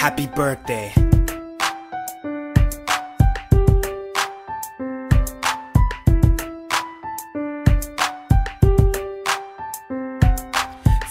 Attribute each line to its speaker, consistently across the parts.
Speaker 1: Happy birthday.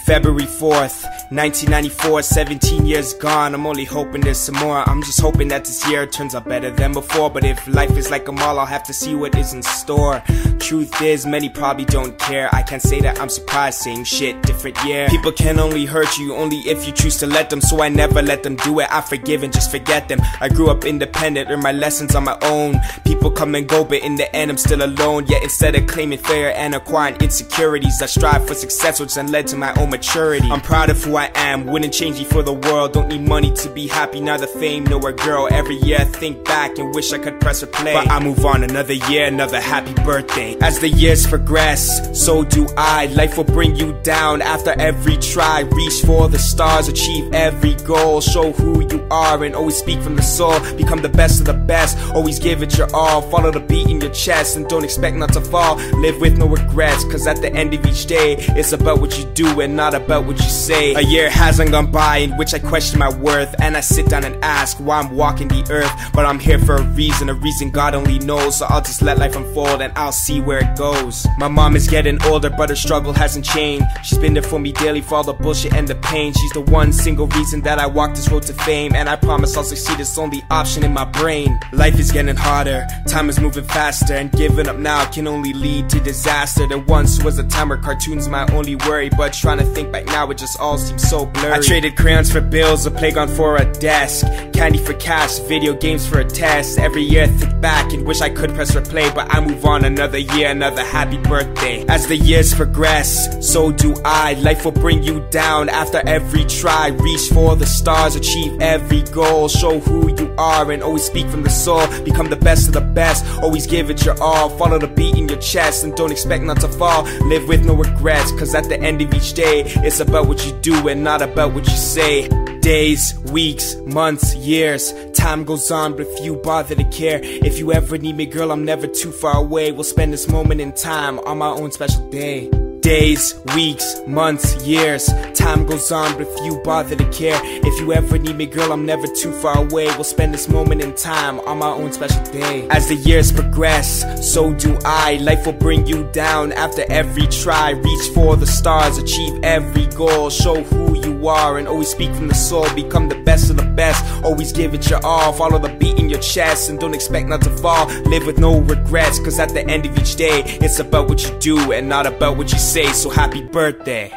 Speaker 1: February 4th, 1994, 17 years gone. I'm only hoping there's some more. I'm just hoping that this year turns out better than before. But if life is like a mall, I'll have to see what is in store. Truth is, many probably don't care. I can't say that I'm surprised, same shit, different year. People can only hurt you only if you choose to let them. So I never let them do it. I forgive and just forget them. I grew up independent, learned my lessons on my own. People come and go, but in the end, I'm still alone. Yet instead of claiming failure and acquiring insecurities, I strive for success, which then led to my own maturity. I'm proud of who I am, wouldn't change it for the world. Don't need money to be happy, neither fame nor a girl. Every year I think back and wish I could press replay. But I move on another year, another happy birthday. As the years progress, so do I. Life will bring you down after every try. Reach for the stars, achieve every goal. Show who you are and always speak from the soul. Become the best of the best, always give it your all. Follow the beat in your chest and don't expect not to fall. Live with no regrets, cause at the end of each day, it's about what you do and not about what you say. A year hasn't gone by in which I question my worth, and I sit down and ask why I'm walking the earth. But I'm here for a reason, a reason God only knows. So I'll just let life unfold and I'll see where it goes. My mom is getting older, but her struggle hasn't changed. She's been there for me daily for all the bullshit and the pain. She's the one single reason that I walk this road to fame, and I promise I'll succeed. It's only option in my brain. Life is getting harder, time is moving faster, and giving up now can only lead to disaster. There once was a time where cartoons my only worry, but trying to think back now, it just all seems so blurry. I traded crayons for bills, a playground for a desk, candy for cash, video games for a test. Every year I think back and wish I could press replay, but I move on another year, another happy birthday. As the years progress, so do I. Life will bring you down after every try. Reach for the stars, achieve every goal, show who you are, and always speak from the soul. Become the best of the best, always give it your all. Follow the beat in your chest and don't expect not to fall. Live with no regrets, cause at the end of each day, it's about what you do and not about what you say. Days, weeks, months, years, time goes on, but few bother to care. If you ever need me, girl, I'm never too far away. We'll spend this moment in time on my own special day. Days, weeks, months, years, time goes on, but few bother to care. If you ever need me, girl, I'm never too far away. We'll spend this moment in time on my own special day. As the years progress, so do I. Life will bring you down after every try. Reach for the stars, achieve every goal, show who you are, and always speak from the soul. Become the best of the best, always give it your all. Follow the beat in your chest and don't expect not to fall. Live with no regrets, cause at the end of each day, it's about what you do and not about what you say. So happy birthday.